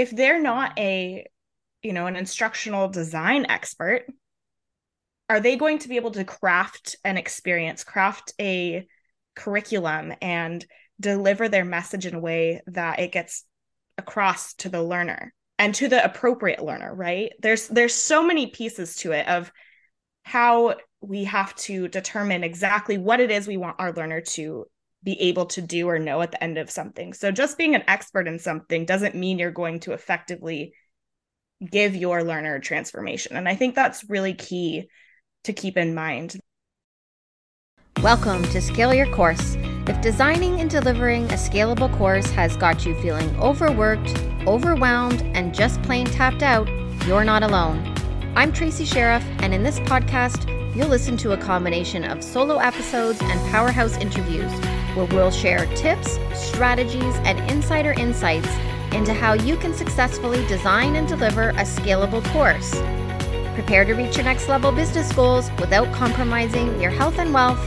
if they're not a you know an instructional design expert are they going to be able to craft an experience craft a curriculum and deliver their message in a way that it gets across to the learner and to the appropriate learner right? There's there's so many pieces to it of how we have to determine exactly what it is we want our learner to be able to do or know at the end of something. So just being an expert in something doesn't mean you're going to effectively give your learner transformation. And I think that's really key to keep in mind. Welcome to Scale Your Course. If designing and delivering a scalable course has got you feeling overworked, overwhelmed, and just plain tapped out, you're not alone. I'm Tracy Sheriff, and in this podcast, you'll listen to a combination of solo episodes and powerhouse interviews where we'll share tips, strategies, and insider insights into how you can successfully design and deliver a scalable course. Prepare to reach your next level business goals without compromising your health and wealth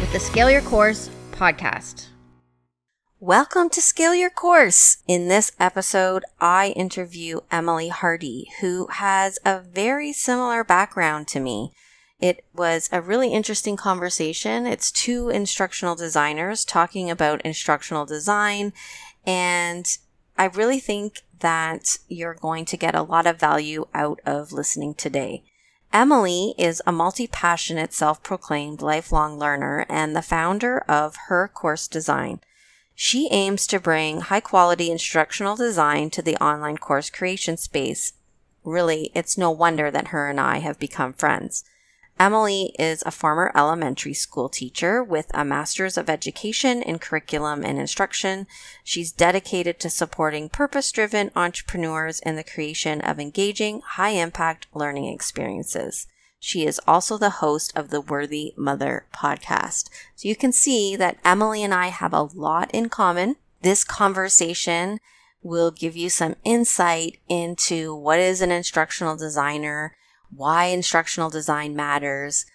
with the Scale Your Course podcast. Welcome to Scale Your Course. In this episode, I interview Emily Hardy, who has a very similar background to me. It was a really interesting conversation. It's two instructional designers talking about instructional design. And I really think that you're going to get a lot of value out of listening today. Emily is a multi passionate, self proclaimed lifelong learner and the founder of Her Course Design. She aims to bring high quality instructional design to the online course creation space. Really, it's no wonder that her and I have become friends. Emily is a former elementary school teacher with a master's of education in curriculum and instruction. She's dedicated to supporting purpose driven entrepreneurs in the creation of engaging, high impact learning experiences. She is also the host of the Worthy Mother podcast. So you can see that Emily and I have a lot in common. This conversation will give you some insight into what is an instructional designer, why instructional design matters,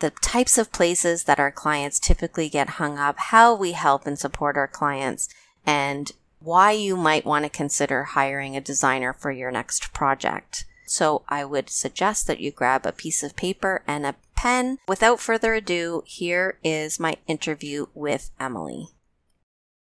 the types of places that our clients typically get hung up, how we help and support our clients, and why you might want to consider hiring a designer for your next project. So I would suggest that you grab a piece of paper and a pen. Without further ado, here is my interview with Emily.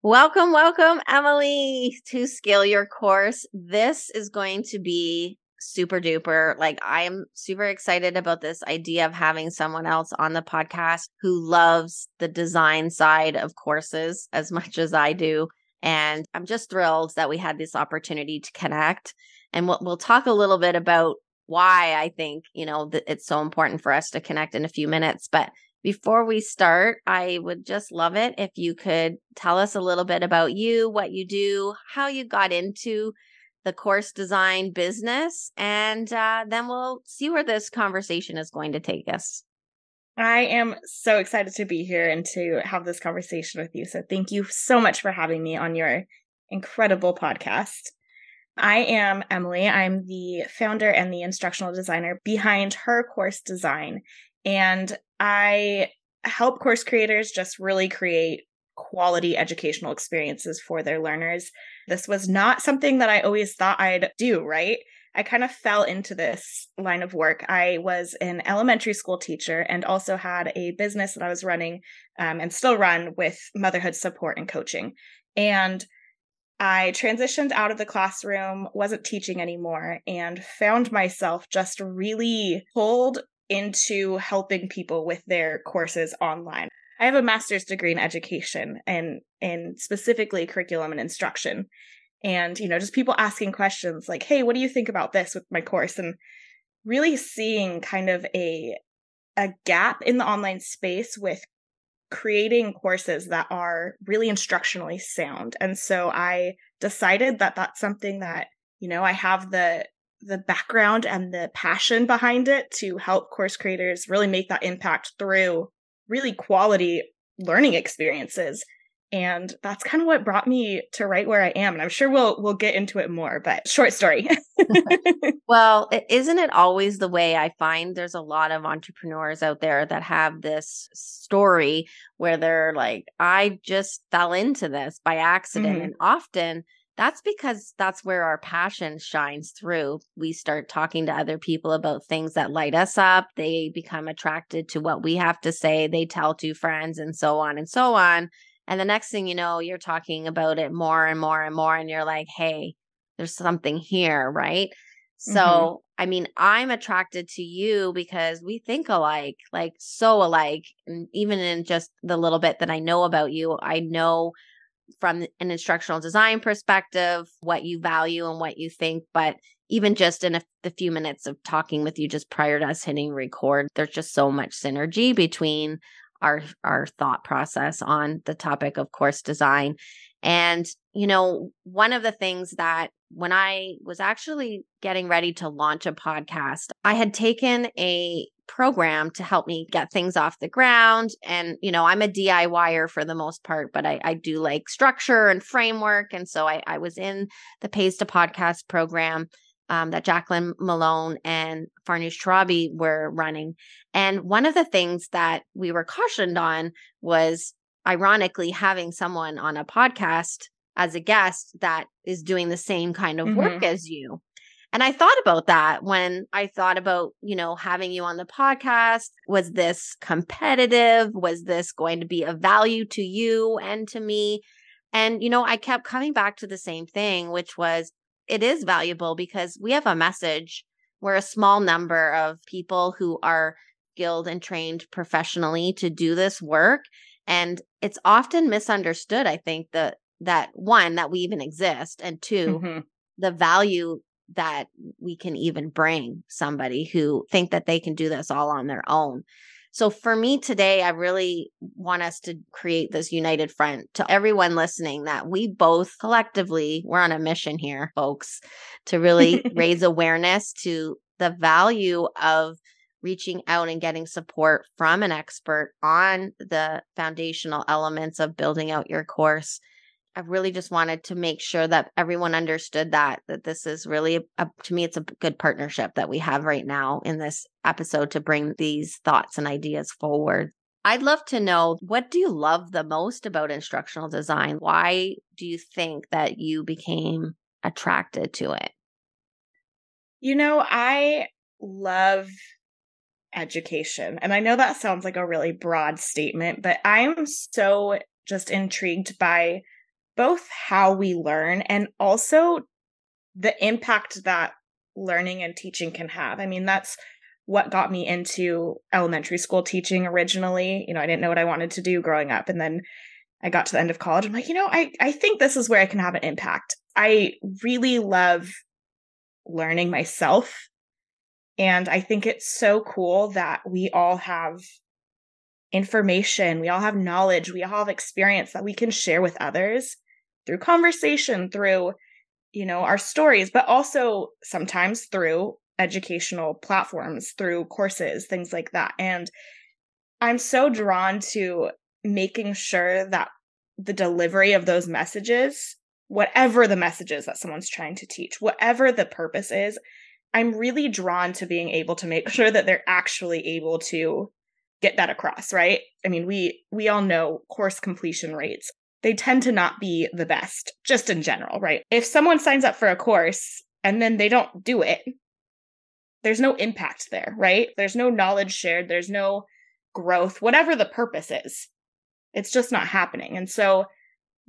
Welcome, welcome, Emily, to Scale Your Course. This is going to be super duper. Like, I'm super excited about this idea of having someone else on the podcast who loves the design side of courses as much as I do. And I'm just thrilled that we had this opportunity to connect. And we'll, we'll talk a little bit about why I think, you know, it's so important for us to connect in a few minutes. But before we start, I would just love it if you could tell us a little bit about you, what you do, how you got into the course design business, and uh, then we'll see where this conversation is going to take us. I am so excited to be here and to have this conversation with you. So, thank you so much for having me on your incredible podcast. I am Emily. I'm the founder and the instructional designer behind her course design. And I help course creators just really create quality educational experiences for their learners. This was not something that I always thought I'd do, right? I kind of fell into this line of work. I was an elementary school teacher and also had a business that I was running um, and still run with motherhood support and coaching. And I transitioned out of the classroom, wasn't teaching anymore, and found myself just really pulled into helping people with their courses online. I have a master's degree in education and in specifically curriculum and instruction. And, you know, just people asking questions like, hey, what do you think about this with my course? And really seeing kind of a a gap in the online space with creating courses that are really instructionally sound. And so I decided that that's something that, you know, I have the the background and the passion behind it to help course creators really make that impact through really quality learning experiences and that's kind of what brought me to right where I am and I'm sure we'll we'll get into it more but short story. well, isn't it always the way I find there's a lot of entrepreneurs out there that have this story where they're like I just fell into this by accident mm-hmm. and often that's because that's where our passion shines through. We start talking to other people about things that light us up. They become attracted to what we have to say. They tell two friends and so on and so on. And the next thing you know, you're talking about it more and more and more. And you're like, hey, there's something here, right? So, mm-hmm. I mean, I'm attracted to you because we think alike, like so alike. And even in just the little bit that I know about you, I know from an instructional design perspective what you value and what you think but even just in a, the few minutes of talking with you just prior to us hitting record there's just so much synergy between our our thought process on the topic of course design. And you know one of the things that when i was actually getting ready to launch a podcast i had taken a program to help me get things off the ground. And, you know, I'm a DIYer for the most part, but I, I do like structure and framework. And so I, I was in the Pays to Podcast program um, that Jacqueline Malone and Farnoosh Torabi were running. And one of the things that we were cautioned on was ironically having someone on a podcast as a guest that is doing the same kind of mm-hmm. work as you. And I thought about that when I thought about, you know, having you on the podcast. Was this competitive? Was this going to be of value to you and to me? And, you know, I kept coming back to the same thing, which was it is valuable because we have a message. We're a small number of people who are skilled and trained professionally to do this work. And it's often misunderstood, I think, that that one, that we even exist, and 2 mm-hmm. the value that we can even bring somebody who think that they can do this all on their own. So for me today, I really want us to create this united front to everyone listening that we both collectively, we're on a mission here, folks, to really raise awareness to the value of reaching out and getting support from an expert on the foundational elements of building out your course I really just wanted to make sure that everyone understood that that this is really a, to me it's a good partnership that we have right now in this episode to bring these thoughts and ideas forward. I'd love to know what do you love the most about instructional design? Why do you think that you became attracted to it? You know, I love education. And I know that sounds like a really broad statement, but I'm so just intrigued by both how we learn and also the impact that learning and teaching can have. I mean, that's what got me into elementary school teaching originally. You know, I didn't know what I wanted to do growing up. And then I got to the end of college. I'm like, you know, I, I think this is where I can have an impact. I really love learning myself. And I think it's so cool that we all have information, we all have knowledge, we all have experience that we can share with others through conversation, through, you know, our stories, but also sometimes through educational platforms, through courses, things like that. And I'm so drawn to making sure that the delivery of those messages, whatever the messages that someone's trying to teach, whatever the purpose is, I'm really drawn to being able to make sure that they're actually able to get that across, right? I mean, we we all know course completion rates they tend to not be the best, just in general, right? If someone signs up for a course and then they don't do it, there's no impact there, right? There's no knowledge shared, there's no growth, whatever the purpose is. It's just not happening. And so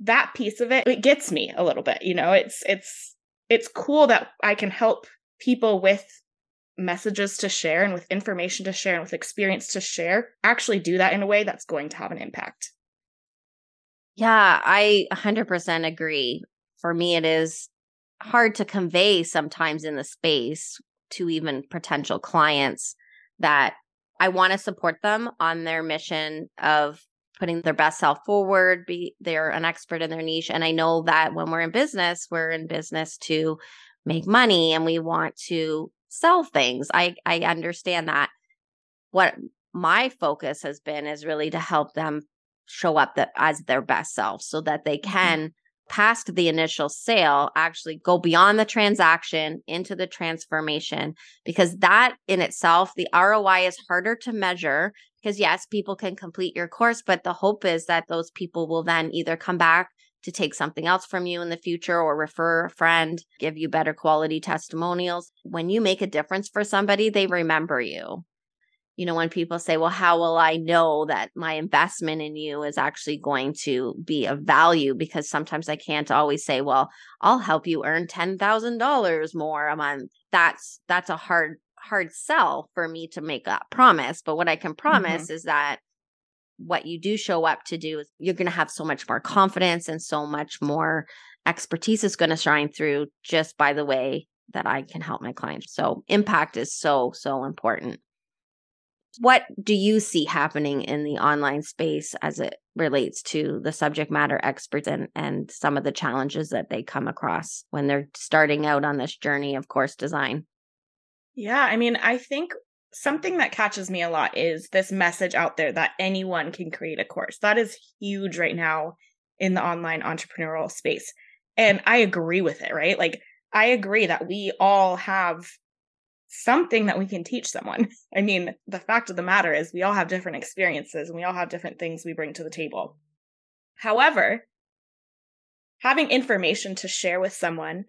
that piece of it, it gets me a little bit, you know, it's it's it's cool that I can help people with messages to share and with information to share and with experience to share actually do that in a way that's going to have an impact. Yeah, I 100% agree. For me, it is hard to convey sometimes in the space to even potential clients that I want to support them on their mission of putting their best self forward, be they're an expert in their niche. And I know that when we're in business, we're in business to make money and we want to sell things. I I understand that. What my focus has been is really to help them show up that as their best self so that they mm-hmm. can past the initial sale actually go beyond the transaction into the transformation because that in itself the ROI is harder to measure because yes people can complete your course but the hope is that those people will then either come back to take something else from you in the future or refer a friend, give you better quality testimonials. When you make a difference for somebody, they remember you. You know, when people say, Well, how will I know that my investment in you is actually going to be of value? Because sometimes I can't always say, Well, I'll help you earn $10,000 more a month. That's that's a hard hard sell for me to make a promise. But what I can mm-hmm. promise mm-hmm. is that what you do show up to do is you're going to have so much more confidence and so much more expertise is going to shine through just by the way that I can help my clients. So impact is so, so important. What do you see happening in the online space as it relates to the subject matter experts and, and some of the challenges that they come across when they're starting out on this journey of course design? Yeah, I mean, I think something that catches me a lot is this message out there that anyone can create a course. That is huge right now in the online entrepreneurial space. And I agree with it, right? Like, I agree that we all have something that we can teach someone. I mean, the fact of the matter is, we all have different experiences and we all have different things we bring to the table. However, having information to share with someone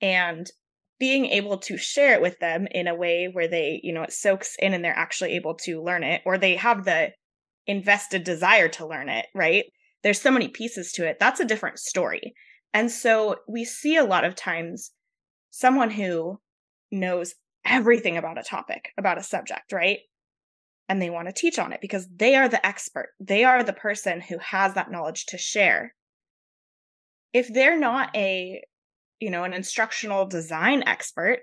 and being able to share it with them in a way where they, you know, it soaks in and they're actually able to learn it or they have the invested desire to learn it, right? There's so many pieces to it. That's a different story. And so we see a lot of times someone who knows everything about a topic, about a subject, right? And they want to teach on it because they are the expert. They are the person who has that knowledge to share. If they're not a you know, an instructional design expert,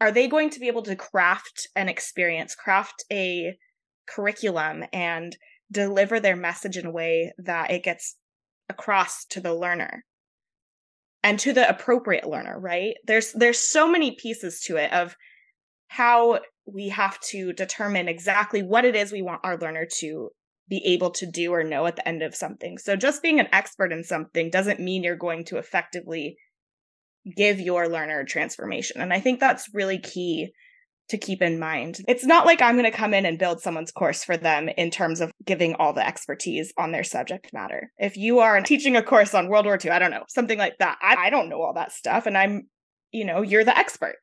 are they going to be able to craft an experience, craft a curriculum and deliver their message in a way that it gets across to the learner and to the appropriate learner, right? There's there's so many pieces to it of how we have to determine exactly what it is we want our learner to be able to do or know at the end of something. So just being an expert in something doesn't mean you're going to effectively give your learner transformation. And I think that's really key to keep in mind. It's not like I'm going to come in and build someone's course for them in terms of giving all the expertise on their subject matter. If you are teaching a course on World War II, I don't know, something like that, I, I don't know all that stuff. And I'm, you know, you're the expert.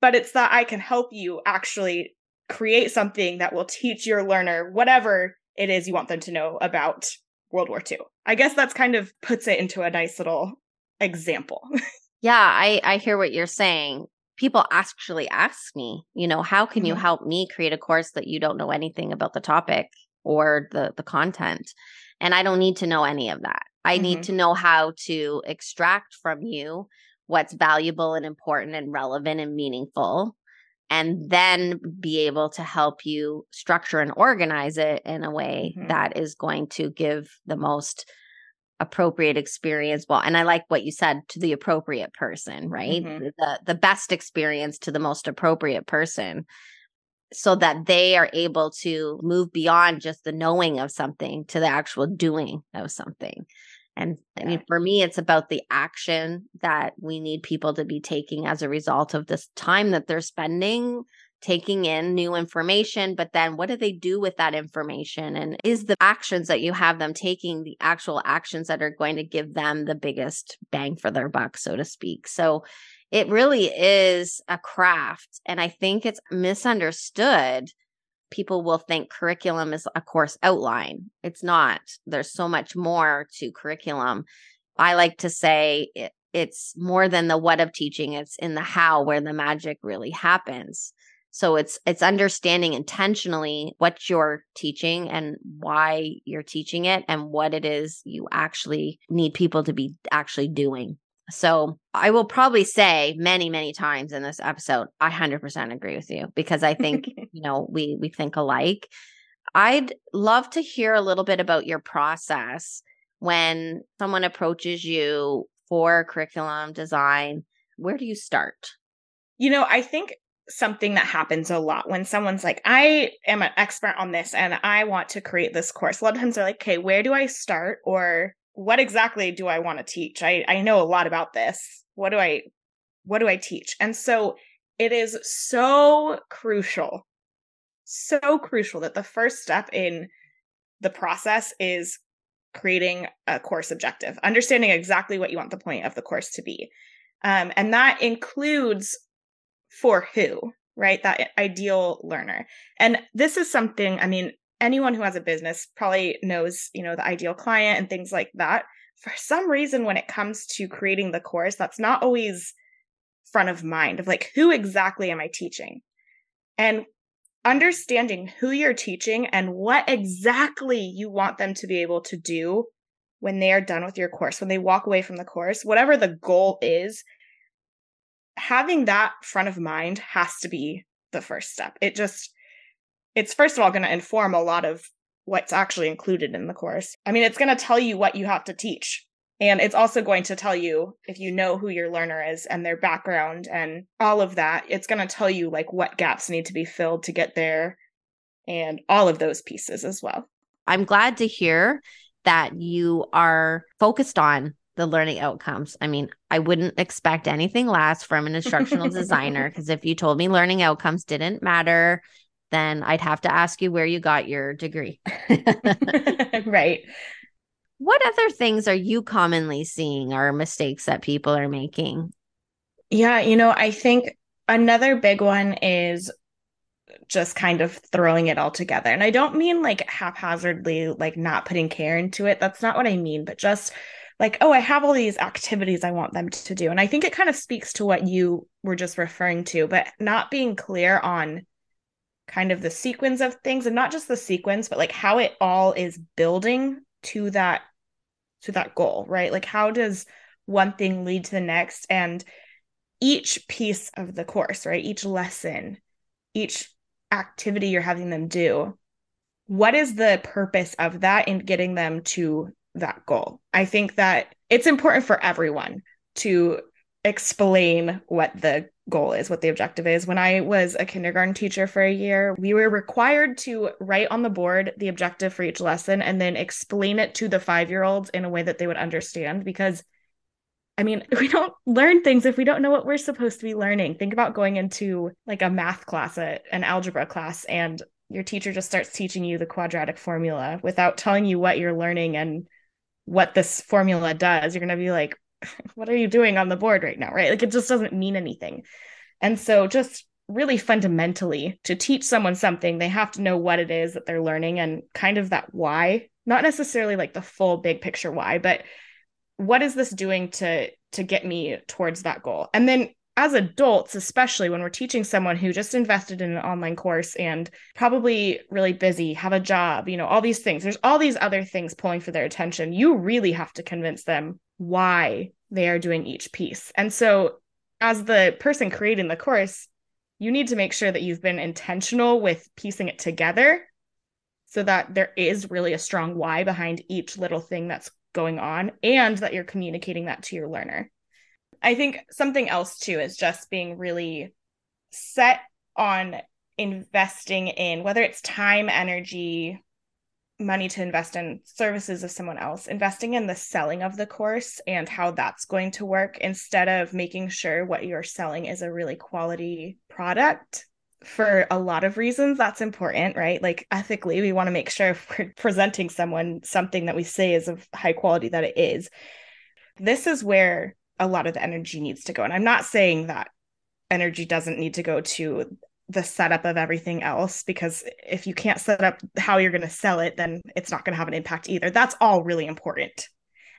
But it's that I can help you actually create something that will teach your learner whatever it is you want them to know about World War II. I guess that's kind of puts it into a nice little example. Yeah, I I hear what you're saying. People actually ask me, you know, how can mm-hmm. you help me create a course that you don't know anything about the topic or the the content? And I don't need to know any of that. I mm-hmm. need to know how to extract from you what's valuable and important and relevant and meaningful and then be able to help you structure and organize it in a way mm-hmm. that is going to give the most appropriate experience. Well and i like what you said to the appropriate person right? Mm-hmm. the the best experience to the most appropriate person so that they are able to move beyond just the knowing of something to the actual doing of something. And i mean for me it's about the action that we need people to be taking as a result of this time that they're spending taking in new information, but then what do they do with that information? And is the actions that you have them taking the actual actions that are going to give them the biggest bang for their buck, so to speak? So it really is a craft. And I think it's misunderstood. People will think curriculum is a course outline. It's not. There's so much more to curriculum. I like to say it, it's more than the what of teaching, it's in the how where the magic really happens. So it's it's understanding intentionally what you're teaching and why you're teaching it and what it is you actually need people to be actually doing. So I will probably say many, many times in this episode, I 100% agree with you because I think, you know, we we think alike. I'd love to hear a little bit about your process when someone approaches you for curriculum design. Where do you start? You know, I think something that happens a lot when someone's like, I am an expert on this and I want to create this course. A lot of times they're like, okay, where do I start? Or what exactly do I want to teach? I, I know a lot about this. What do I what do I teach? And so it is so crucial, so crucial that the first step in the process is creating a course objective, understanding exactly what you want the point of the course to be. Um, and that includes for who, right? That ideal learner. And this is something, I mean, anyone who has a business probably knows, you know, the ideal client and things like that. For some reason, when it comes to creating the course, that's not always front of mind of like, who exactly am I teaching? And understanding who you're teaching and what exactly you want them to be able to do when they are done with your course, when they walk away from the course, whatever the goal is, having that front of mind has to be the first step. It just, it's first of all going to inform a lot of what's actually included in the course. I mean, it's going to tell you what you have to teach. And it's also going to tell you if you know who your learner is and their background and all of that, it's going to tell you like what gaps need to be filled to get there and all of those pieces as well. I'm glad to hear that you are focused on the learning outcomes. I mean, I wouldn't expect anything less from an instructional designer because if you told me learning outcomes didn't matter, then I'd have to ask you where you got your degree. right. What other things are you commonly seeing are mistakes that people are making? Yeah, you know, I think another big one is just kind of throwing it all together. And I don't mean like haphazardly, like not putting care into it. That's not what I mean, but just like, oh, I have all these activities I want them to do. And I think it kind of speaks to what you were just referring to, but not being clear on kind of the sequence of things and not just the sequence, but like how it all is building to that to that goal, right? Like how does one thing lead to the next and each piece of the course, right? Each lesson, each activity you're having them do, what is the purpose of that in getting them to that goal? I think that it's important for everyone to explain what the goal is, what the objective is. When I was a kindergarten teacher for a year, we were required to write on the board the objective for each lesson and then explain it to the five year olds in a way that they would understand because. I mean, we don't learn things if we don't know what we're supposed to be learning. Think about going into like a math class, an algebra class, and your teacher just starts teaching you the quadratic formula without telling you what you're learning and what this formula does. You're going to be like, what are you doing on the board right now? Right. Like it just doesn't mean anything. And so, just really fundamentally, to teach someone something, they have to know what it is that they're learning and kind of that why, not necessarily like the full big picture why, but what is this doing to to get me towards that goal? And then as adults, especially when we're teaching someone who just invested in an online course and probably really busy, have a job, you know, all these things, there's all these other things pulling for their attention. You really have to convince them why they are doing each piece. And so, as the person creating the course, you need to make sure that you've been intentional with piecing it together so that there is really a strong why behind each little thing that's going on and that you're communicating that to your learner. I think something else too is just being really set on investing in whether it's time, energy, money to invest in services of someone else, investing in the selling of the course and how that's going to work instead of making sure what you're selling is a really quality product. For a lot of reasons, that's important, right? Like ethically, we want to make sure if we're presenting someone something that we say is of high quality, that it is. This is where a lot of the energy needs to go. And I'm not saying that energy doesn't need to go to the setup of everything else because if you can't set up how you're going to sell it then it's not going to have an impact either. That's all really important.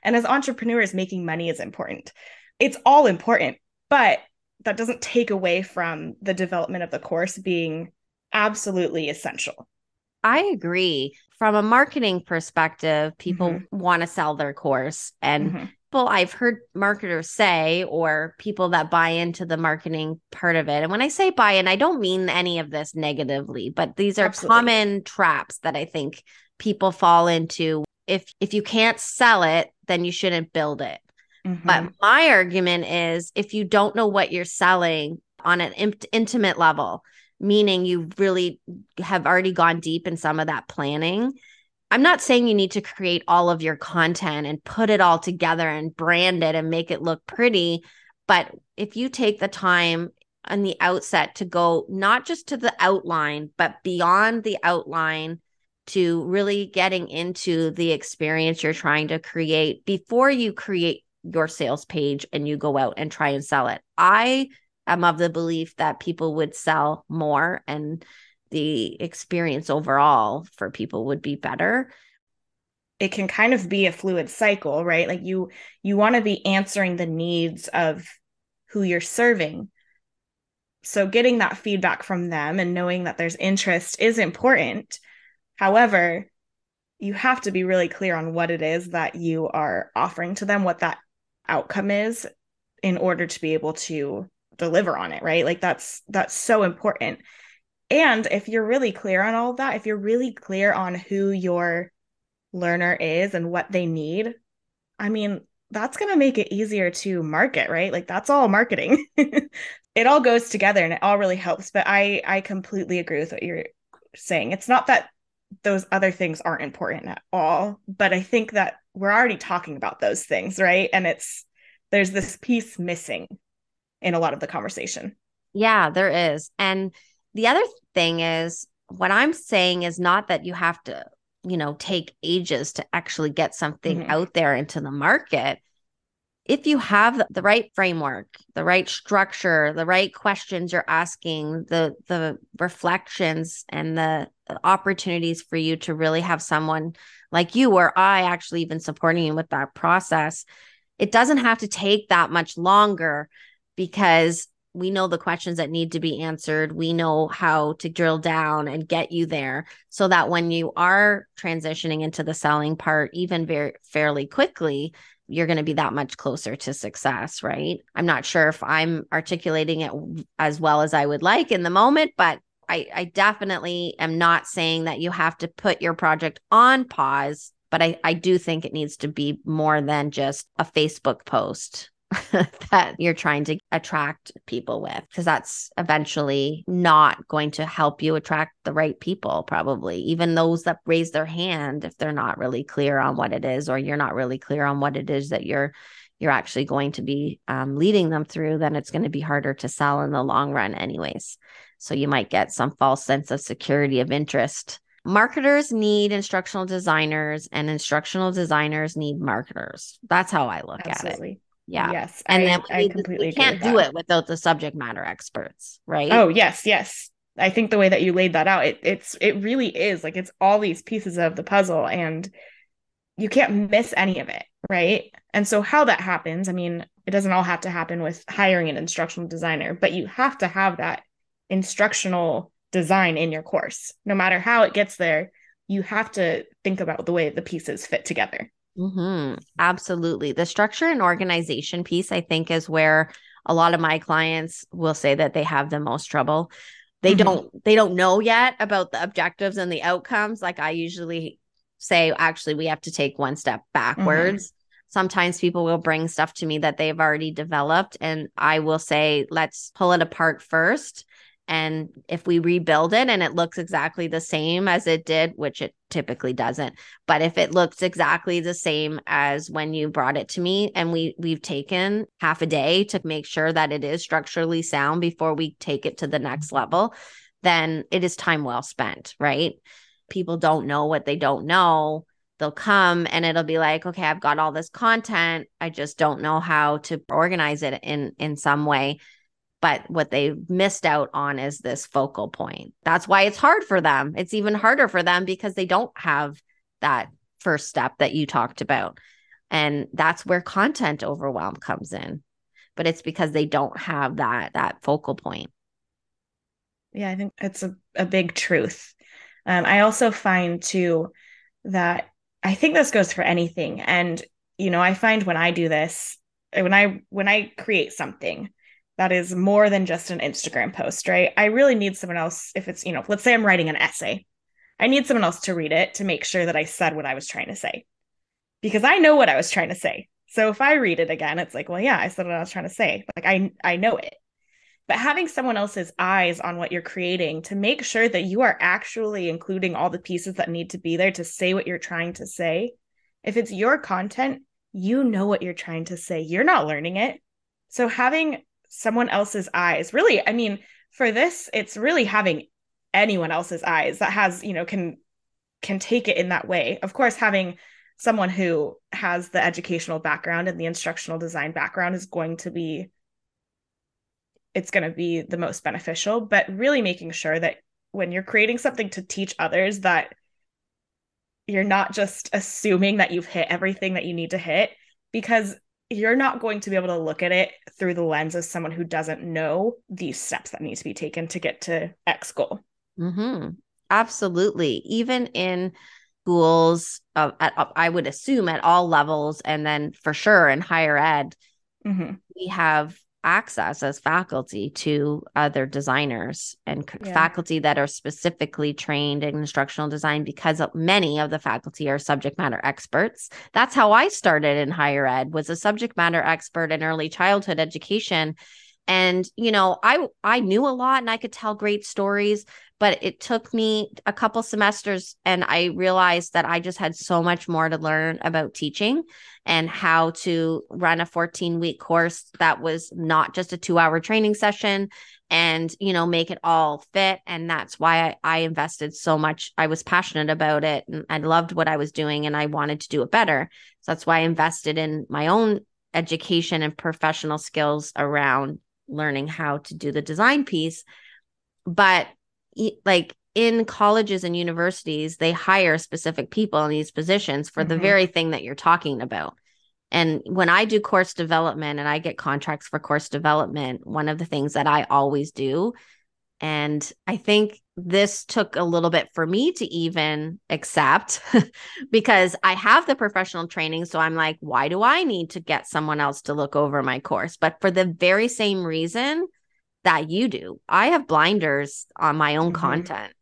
And as entrepreneurs making money is important. It's all important but that doesn't take away from the development of the course being absolutely essential. I agree. From a marketing perspective people mm-hmm. want to sell their course and mm-hmm I've heard marketers say, or people that buy into the marketing part of it. And when I say buy in, I don't mean any of this negatively, but these are Absolutely. common traps that I think people fall into. If if you can't sell it, then you shouldn't build it. Mm-hmm. But my argument is if you don't know what you're selling on an in- intimate level, meaning you really have already gone deep in some of that planning, I'm not saying you need to create all of your content and put it all together and brand it and make it look pretty. But if you take the time on the outset to go not just to the outline, but beyond the outline to really getting into the experience you're trying to create before you create your sales page and you go out and try and sell it. I am of the belief that people would sell more and the experience overall for people would be better. It can kind of be a fluid cycle right? Like you you want to be answering the needs of who you're serving. So getting that feedback from them and knowing that there's interest is important. However you have to be really clear on what it is that you are offering to them what that outcome is in order to be able to deliver on it right? Like that's that's so important and if you're really clear on all that if you're really clear on who your learner is and what they need i mean that's going to make it easier to market right? Like that's all marketing. It all goes together and it all really helps. But i i completely agree with what you're saying. It's not that those other things aren't important at all but i think that we're already talking about those things right? And it's there's this piece missing in a lot of the conversation. Yeah there is. And the other thing is what i'm saying is not that you have to you know take ages to actually get something mm-hmm. out there into the market if you have the right framework the right structure the right questions you're asking the the reflections and the opportunities for you to really have someone like you or i actually even supporting you with that process it doesn't have to take that much longer because we know the questions that need to be answered. We know how to drill down and get you there so that when you are transitioning into the selling part, even very fairly quickly, you're going to be that much closer to success, right? I'm not sure if I'm articulating it as well as I would like in the moment, but I, I definitely am not saying that you have to put your project on pause, but I, I do think it needs to be more than just a Facebook post that you're trying to attract people with because that's eventually not going to help you attract the right people probably even those that raise their hand if they're not really clear on what it is or you're not really clear on what it is that you're you're actually going to be um, leading them through then it's going to be harder to sell in the long run anyways. So you might get some false sense of security of interest. Marketers need instructional designers and instructional designers need marketers. That's how i look Absolutely. at it yeah. Yes. And I, then we, I completely we can't do that. it without the subject matter experts, right? Oh, yes, yes. I think the way that you laid that out, it it's it really is like it's all these pieces of the puzzle and you can't miss any of it, right? And so how that happens, I mean, it doesn't all have to happen with hiring an instructional designer, but you have to have that instructional design in your course. No matter how it gets there, you have to think about the way the pieces fit together. Mm-hmm. Absolutely. The structure and organization piece, I think, is where a lot of my clients will say that they have the most trouble. They mm-hmm. don't they don't know yet about the objectives and the outcomes. Like I usually say, actually, we have to take one step mm-hmm. backwards. Mm-hmm. Sometimes people will bring stuff to me that they've already developed, and I will say, let's pull it apart first and if we rebuild it and it looks exactly the same as it did, which it typically doesn't, but if it looks exactly the same as when you brought it to me and we we've taken half a day to make sure that it is structurally sound before we take it to the next level, then it is time well spent, right? People don't know what they don't know. They'll come and it'll be like okay i've got all this content. I just don't know how to organize it in in some way but what they missed out on is this focal point. That's why it's hard for them. It's even harder for them because they don't have that first step that you talked about. And that's where content overwhelm comes in. But it's because they don't have that that focal point. Yeah, I think it's a, a big truth. Um, I also find too that I think this goes for anything. And, you know, I find when I do this, when I when I create something, that is more than just an Instagram post, right? I really need someone else. If it's, you know, let's say I'm writing an essay, I need someone else to read it to make sure that I said what I was trying to say because I know what I was trying to say. So if I read it again, it's like, well, yeah, I said what I was trying to say. Like I I know it. But having someone else's eyes on what you're creating to make sure that you are actually including all the pieces that need to be there to say what you're trying to say. If it's your content, you know what you're trying to say. You're not learning it. So having someone else's eyes. Really, I mean, for this, it's really having anyone else's eyes that has, you know, can can take it in that way. Of course, having someone who has the educational background and the instructional design background is going to be it's going to be the most beneficial but really making sure that when you're creating something to teach others that you're not just assuming that you've hit everything that you need to hit because you're not going to be able to look at it through the lens of someone who doesn't know these steps that need to be taken to get to X goal. Mm-hmm. Absolutely. Even in schools, uh, at, uh, I would assume at all levels, and then for sure in higher ed, mm-hmm. we have access as faculty to other designers and yeah. faculty that are specifically trained in instructional design because many of the faculty are subject matter experts that's how i started in higher ed was a subject matter expert in early childhood education and you know i i knew a lot and i could tell great stories but it took me a couple semesters and i realized that i just had so much more to learn about teaching and how to run a 14 week course that was not just a 2 hour training session and you know make it all fit. And that's why I, I invested so much. I was passionate about it and i loved what i was doing and i wanted to do it better. So that's why i invested in my own education and professional skills around learning how to do the design piece but like in colleges and universities, they hire specific people in these positions for mm-hmm. the very thing that you're talking about. And when I do course development and I get contracts for course development, one of the things that I always do, and I think this took a little bit for me to even accept because I have the professional training. So I'm like, why do I need to get someone else to look over my course? But for the very same reason, that you do. I have blinders on my own mm-hmm. content.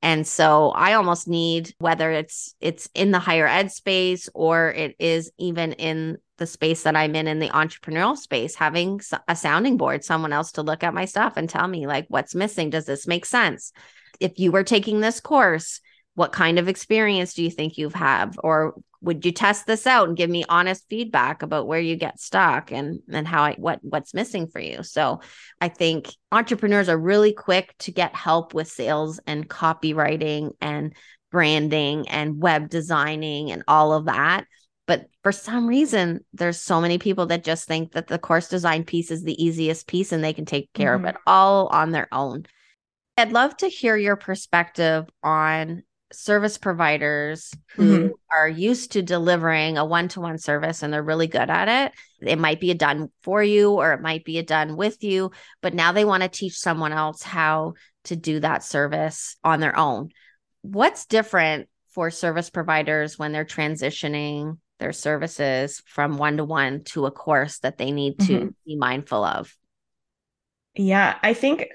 And so I almost need whether it's it's in the higher ed space or it is even in the space that I'm in in the entrepreneurial space having a sounding board someone else to look at my stuff and tell me like what's missing? Does this make sense? If you were taking this course what kind of experience do you think you've have? Or would you test this out and give me honest feedback about where you get stuck and and how I what what's missing for you? So i think entrepreneurs are really quick to get help with sales and copywriting and branding and web designing and all of that but for some reason there's so many people that just think that the course design piece is the easiest piece and they can take care mm-hmm. of it all on their own I'd love to hear your perspective on service providers who mm-hmm. are used to delivering a one-to-one service and they're really good at it it might be a done for you or it might be a done with you but now they want to teach someone else how to do that service on their own what's different for service providers when they're transitioning their services from one-to-one to a course that they need to mm-hmm. be mindful of. Yeah i think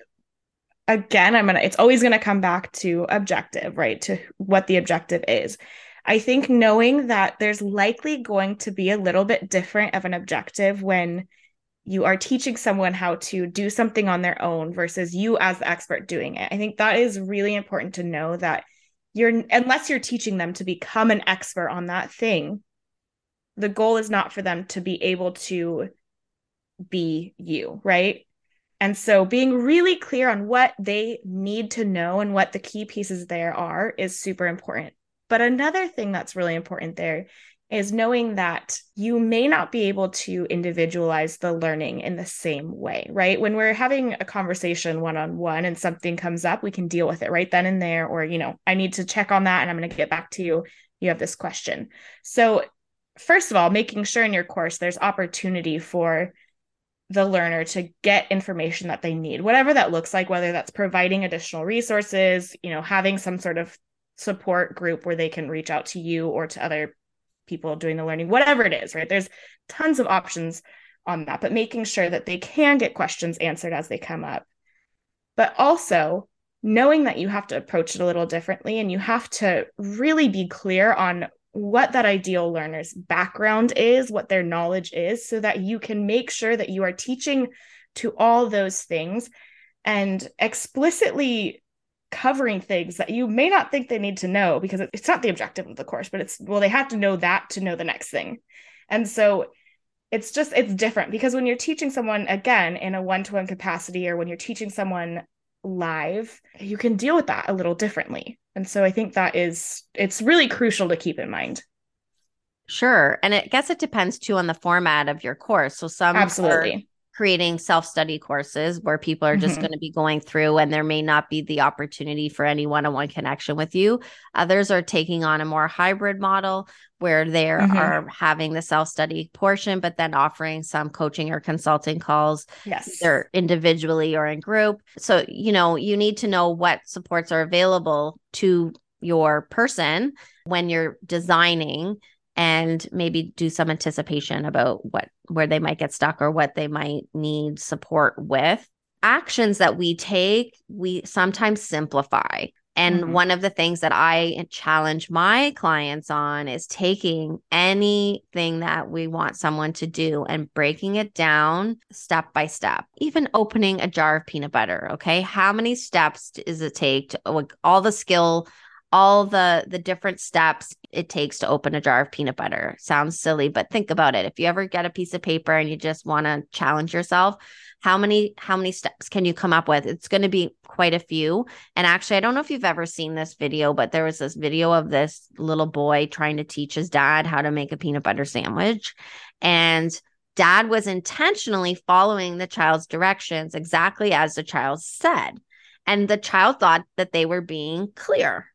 again i'm gonna it's always gonna come back to objective right? To what the objective is. I think knowing that there's likely going to be a little bit different of an objective when you are teaching someone how to do something on their own versus you as the expert doing it. I think that is really important to know that you're unless you're teaching them to become an expert on that thing the goal is not for them to be able to be you right and so being really clear on what they need to know and what the key pieces there are is super important. But another thing that's really important there is knowing that you may not be able to individualize the learning in the same way, right? When we're having a conversation one on one and something comes up, we can deal with it right then and there. Or, you know, I need to check on that and I'm going to get back to you. You have this question. So, first of all, making sure in your course there's opportunity for the learner to get information that they need whatever that looks like whether that's providing additional resources you know having some sort of support group where they can reach out to you or to other people doing the learning whatever it is right? There's tons of options on that but making sure that they can get questions answered as they come up. But also knowing that you have to approach it a little differently and you have to really be clear on what that ideal learner's background is, what their knowledge is, so that you can make sure that you are teaching to all those things and explicitly covering things that you may not think they need to know because it's not the objective of the course, but it's well, they have to know that to know the next thing. And so it's just it's different because when you're teaching someone again in a one-to-one capacity or when you're teaching someone live, you can deal with that a little differently And so I think that is it's really crucial to keep in mind. Sure. And I guess it depends too on the format of your course. So some absolutely creating self-study courses where people are just mm-hmm. going to be going through and there may not be the opportunity for any one-on-one connection with you others are taking on a more hybrid model where they mm-hmm. are having the self-study portion but then offering some coaching or consulting calls yes either individually or in group so you know you need to know what supports are available to your person when you're designing and maybe do some anticipation about what where they might get stuck or what they might need support with actions that we take we sometimes simplify and mm-hmm. one of the things that I challenge my clients on is taking anything that we want someone to do and breaking it down step by step. Even opening a jar of peanut butter, okay? How many steps does it take to like, all the skill all the the different steps it takes to open a jar of peanut butter. Sounds silly, but think about it. If you ever get a piece of paper and you just want to challenge yourself, how many how many steps can you come up with? It's going to be quite a few. And actually, I don't know if you've ever seen this video, but there was this video of this little boy trying to teach his dad how to make a peanut butter sandwich and dad was intentionally following the child's directions exactly as the child said. And the child thought that they were being clear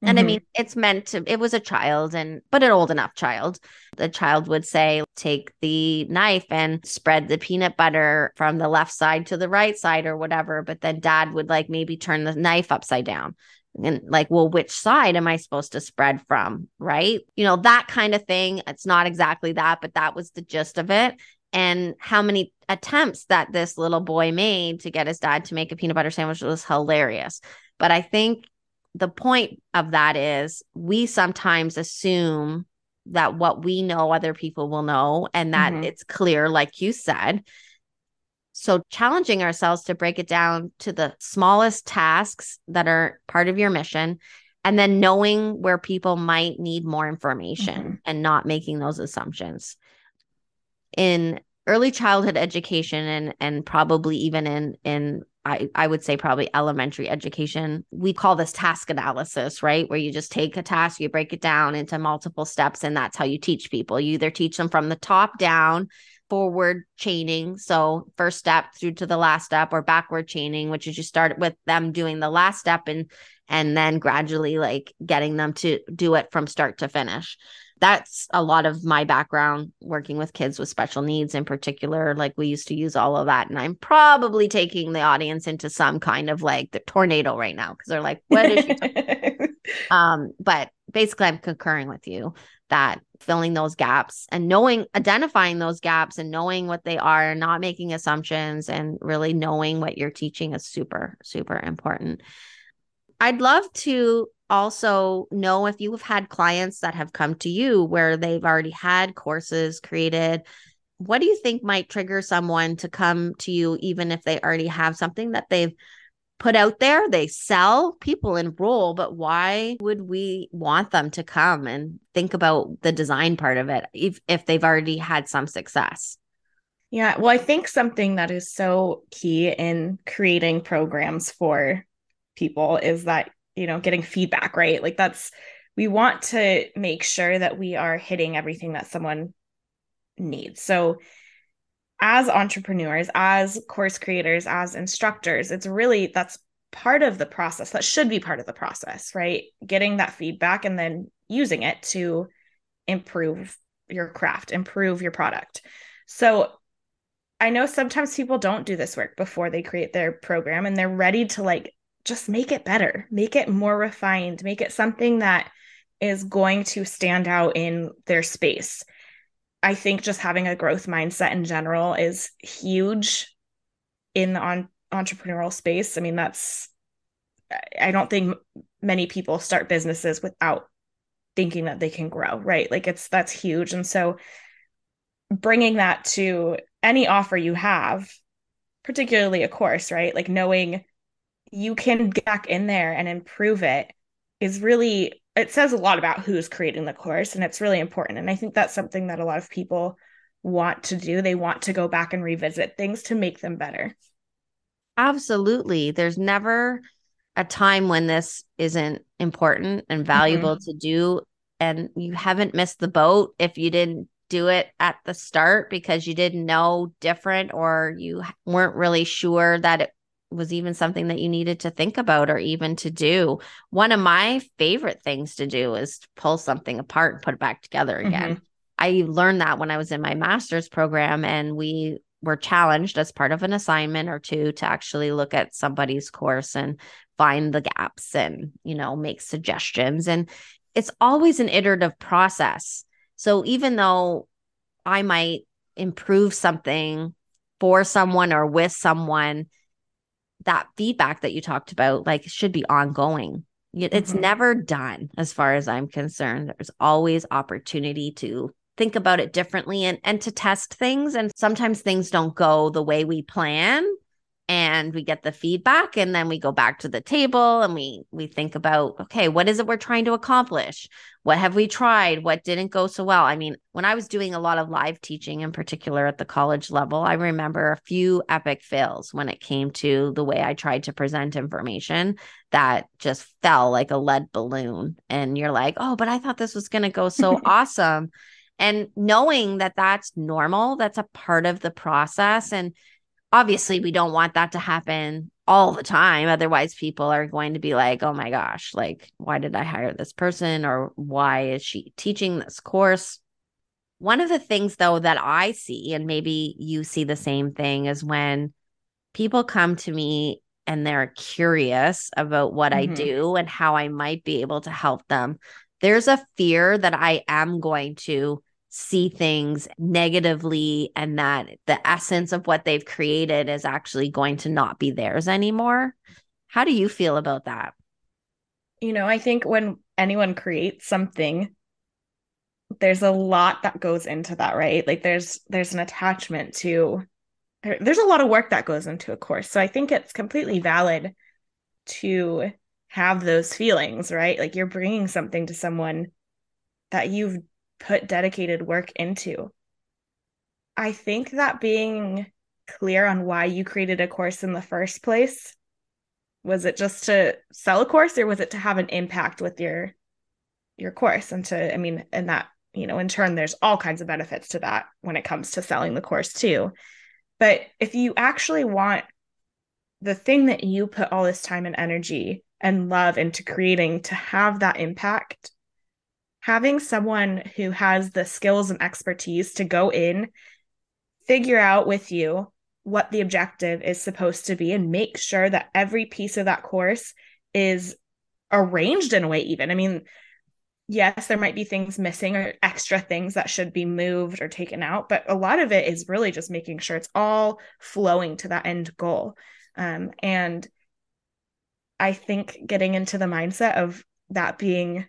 and mm-hmm. I mean, it's meant to, it was a child and, but an old enough child. The child would say, take the knife and spread the peanut butter from the left side to the right side or whatever. But then dad would like maybe turn the knife upside down and like, well, which side am I supposed to spread from? Right. You know, that kind of thing. It's not exactly that, but that was the gist of it. And how many attempts that this little boy made to get his dad to make a peanut butter sandwich was hilarious. But I think the point of that is we sometimes assume that what we know other people will know and that mm-hmm. it's clear like you said so challenging ourselves to break it down to the smallest tasks that are part of your mission and then knowing where people might need more information mm-hmm. and not making those assumptions in early childhood education and and probably even in in I, I would say probably elementary education. We call this task analysis, right? Where you just take a task, you break it down into multiple steps, and that's how you teach people. You either teach them from the top down, forward chaining. So, first step through to the last step, or backward chaining, which is you start with them doing the last step and and then gradually like getting them to do it from start to finish that's a lot of my background working with kids with special needs in particular like we used to use all of that and i'm probably taking the audience into some kind of like the tornado right now because they're like what is she um but basically i'm concurring with you that filling those gaps and knowing identifying those gaps and knowing what they are and not making assumptions and really knowing what you're teaching is super super important i'd love to also know if you have had clients that have come to you where they've already had courses created. What do you think might trigger someone to come to you even if they already have something that they've put out there? They sell people enroll but why would we want them to come and think about the design part of it if if they've already had some success? Yeah well i think something that is so key in creating programs for people is that you know getting feedback right? Like that's we want to make sure that we are hitting everything that someone needs. So as entrepreneurs as course creators as instructors it's really that's part of the process that should be part of the process right? Getting that feedback and then using it to improve your craft improve your product. So i know sometimes people don't do this work before they create their program and they're ready to like just make it better, make it more refined, make it something that is going to stand out in their space. I think just having a growth mindset in general is huge in the on- entrepreneurial space. I mean, that's, I don't think many people start businesses without thinking that they can grow, right? Like it's, that's huge. And so bringing that to any offer you have, particularly a course, right? Like knowing you can get back in there and improve it is really it says a lot about who's creating the course and it's really important. And i think that's something that a lot of people want to do. They want to go back and revisit things to make them better. Absolutely. There's never a time when this isn't important and valuable mm-hmm. to do. And you haven't missed the boat if you didn't do it at the start because you didn't know different or you weren't really sure that it was even something that you needed to think about or even to do. One of my favorite things to do is to pull something apart and put it back together again. Mm-hmm. I learned that when I was in my master's program and we were challenged as part of an assignment or two to actually look at somebody's course and find the gaps and, you know, make suggestions. And it's always an iterative process. So even though I might improve something for someone or with someone, that feedback that you talked about like should be ongoing. It's mm-hmm. never done as far as I'm concerned. There's always opportunity to think about it differently and and to test things and sometimes things don't go the way we plan and we get the feedback and then we go back to the table and we we think about okay what is it we're trying to accomplish? What have we tried? What didn't go so well? I mean when i was doing a lot of live teaching in particular at the college level i remember a few epic fails when it came to the way i tried to present information that just fell like a lead balloon. And you're like oh but i thought this was going to go so awesome. And knowing that that's normal that's a part of the process and obviously we don't want that to happen all the time. Otherwise people are going to be like oh my gosh like why did i hire this person? Or why is she teaching this course? One of the things though that i see and maybe you see the same thing is when people come to me and they're curious about what mm-hmm. i do and how i might be able to help them there's a fear that i am going to see things negatively and that the essence of what they've created is actually going to not be theirs anymore. How do you feel about that? You know, I think when anyone creates something, there's a lot that goes into that, right? Like there's there's an attachment to there's a lot of work that goes into a course. So I think it's completely valid to have those feelings, right? Like you're bringing something to someone that you've put dedicated work into. I think that being clear on why you created a course in the first place was it just to sell a course or was it to have an impact with your your course and to I mean and that you know in turn there's all kinds of benefits to that when it comes to selling the course too. But if you actually want the thing that you put all this time and energy and love into creating to have that impact having someone who has the skills and expertise to go in, figure out with you what the objective is supposed to be, and make sure that every piece of that course is arranged in a way, even. I mean, yes, there might be things missing or extra things that should be moved or taken out, but a lot of it is really just making sure it's all flowing to that end goal. Um, and I think getting into the mindset of that being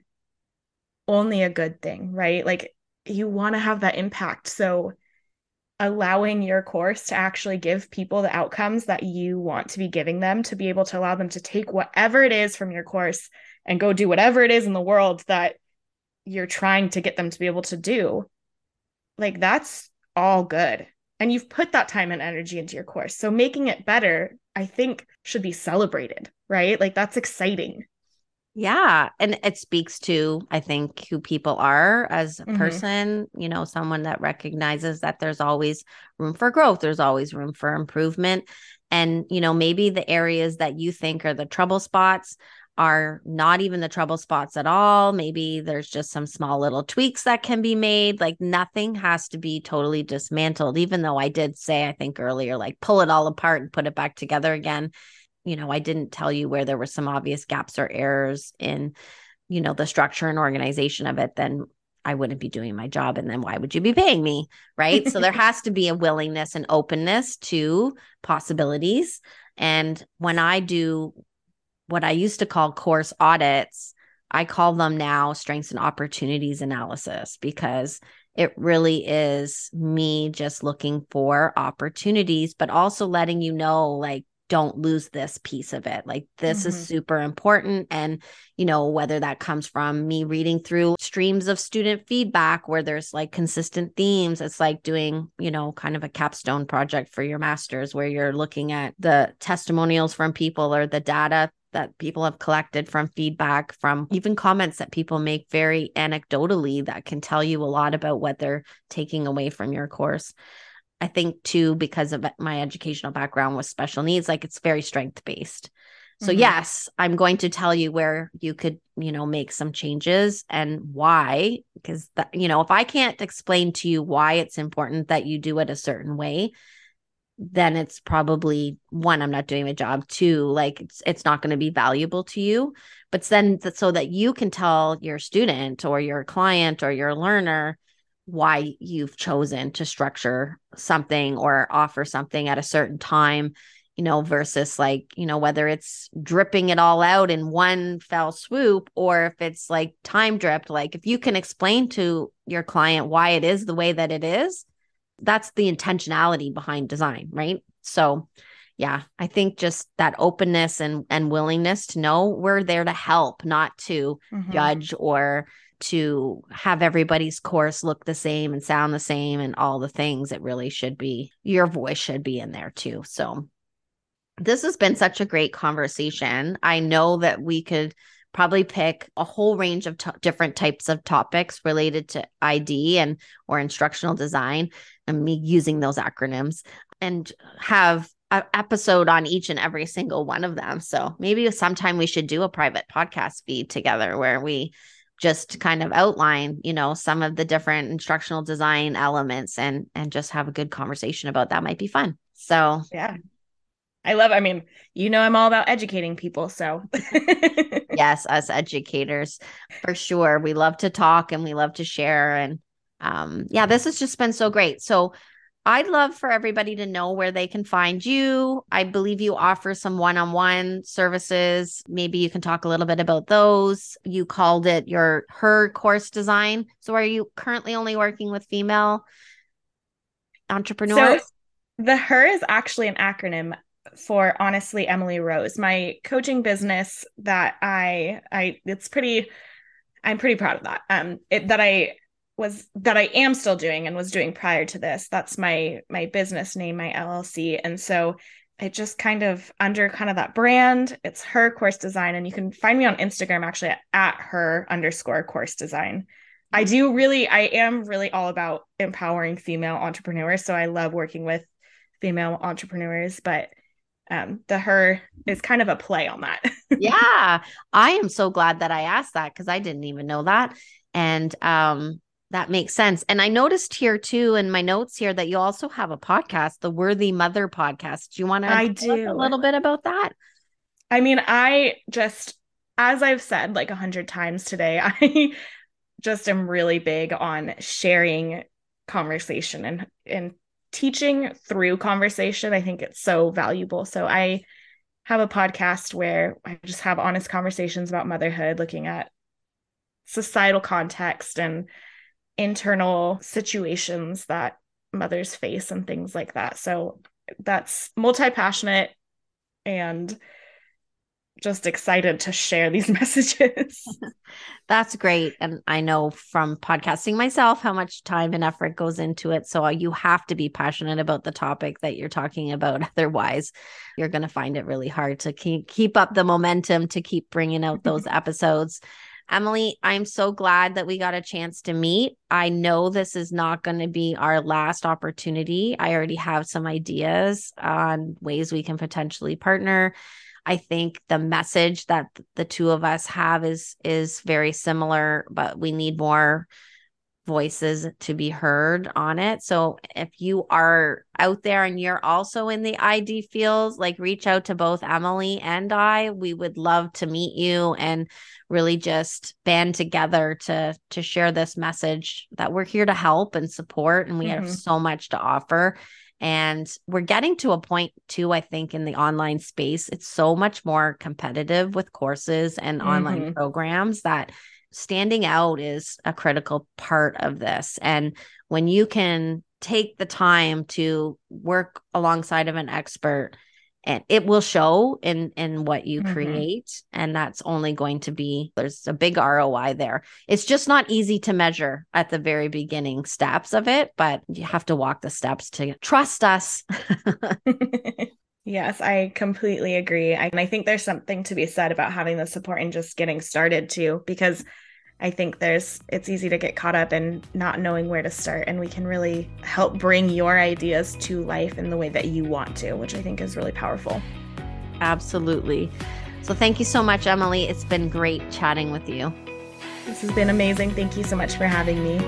only a good thing, right? Like you want to have that impact. So allowing your course to actually give people the outcomes that you want to be giving them to be able to allow them to take whatever it is from your course and go do whatever it is in the world that you're trying to get them to be able to do. Like that's all good. And you've put that time and energy into your course. So making it better, I think, should be celebrated, right? Like that's exciting. Yeah. And it speaks to, I think, who people are as a mm-hmm. person, you know, someone that recognizes that there's always room for growth, there's always room for improvement. And, you know, maybe the areas that you think are the trouble spots are not even the trouble spots at all. Maybe there's just some small little tweaks that can be made. Like nothing has to be totally dismantled, even though I did say, I think earlier, like pull it all apart and put it back together again you know, I didn't tell you where there were some obvious gaps or errors in, you know, the structure and organization of it, then I wouldn't be doing my job. And then why would you be paying me? Right. so there has to be a willingness and openness to possibilities. And when I do what I used to call course audits, I call them now strengths and opportunities analysis because it really is me just looking for opportunities, but also letting you know, like, don't lose this piece of it. Like this mm-hmm. is super important. And, you know, whether that comes from me reading through streams of student feedback where there's like consistent themes, it's like doing, you know, kind of a capstone project for your master's where you're looking at the testimonials from people or the data that people have collected from feedback, from even comments that people make very anecdotally that can tell you a lot about what they're taking away from your course. I think too, because of my educational background with special needs, like it's very strength based. So mm-hmm. yes, I'm going to tell you where you could, you know, make some changes and why because that, you know, if I can't explain to you why it's important that you do it a certain way, then it's probably one i'm not doing my job two like it's it's not going to be valuable to you but then so that you can tell your student or your client or your learner why you've chosen to structure something or offer something at a certain time you know versus like you know whether it's dripping it all out in one fell swoop or if it's like time dripped like if you can explain to your client why it is the way that it is that's the intentionality behind design, right? So, yeah, I think just that openness and and willingness to know we're there to help, not to mm-hmm. judge or to have everybody's course look the same and sound the same and all the things it really should be your voice should be in there too so this has been such a great conversation i know that we could probably pick a whole range of different types of topics related to id and or instructional design and me using those acronyms and have an episode on each and every single one of them. So maybe sometime we should do a private podcast feed together where we just kind of outline, you know, some of the different instructional design elements and and just have a good conversation about that might be fun. So, yeah. I love I mean, you know I'm all about educating people, so yes, us educators for sure. We love to talk and we love to share and um, yeah, this has just been so great. So I'd love for everybody to know where they can find you. I believe you offer some one on one services. Maybe you can talk a little bit about those. You called it your her course design. So are you currently only working with female entrepreneurs? So the her is actually an acronym for honestly Emily Rose, my coaching business that I I it's pretty I'm pretty proud of that. Um it, that I was that I am still doing and was doing prior to this. That's my my business name, my LLC. And so it just kind of under kind of that brand, it's her course design. And you can find me on Instagram actually at, her underscore course design. I do really, I am really all about empowering female entrepreneurs. So I love working with female entrepreneurs, but um, the her is kind of a play on that. yeah. I am so glad that I asked that because I didn't even know that. And um, that makes sense. And I noticed here too in my notes here that you also have a podcast, the Worthy Mother podcast. Do you want to I do a little bit about that? I mean, I just as I've said like a hundred times today, I just am really big on sharing conversation and and teaching through conversation. I think it's so valuable. So I have a podcast where I just have honest conversations about motherhood, looking at societal context and internal situations that mothers face and things like that. So that's multi passionate and just excited to share these messages. That's great. And I know from podcasting myself how much time and effort goes into it. So you have to be passionate about the topic that you're talking about. Otherwise, you're going to find it really hard to keep, keep up the momentum to keep bringing out mm-hmm. those episodes. Emily, I'm so glad that we got a chance to meet. I know this is not going to be our last opportunity. I already have some ideas on ways we can potentially partner. I think the message that the two of us have is is very similar, but we need more voices to be heard on it. So if you are out there and you're also in the ID fields, like reach out to both Emily and I. We would love to meet you and really just band together to to share this message that we're here to help and support and we mm-hmm. have so much to offer. And we're getting to a point too, I think, in the online space. It's so much more competitive with courses and mm-hmm. online programs that standing out is a critical part of this. And when you can take the time to work alongside of an expert and it will show in in what you mm-hmm. create and that's only going to be there's a big ROI there. It's just not easy to measure at the very beginning steps of it, but you have to walk the steps to trust us. Yes, I completely agree. I, and I think there's something to be said about having the support and just getting started too, because I think there's it's easy to get caught up in not knowing where to start and we can really help bring your ideas to life in the way that you want to, which I think is really powerful. Absolutely. So thank you so much Emily. It's been great chatting with you. This has been amazing. Thank you so much for having me.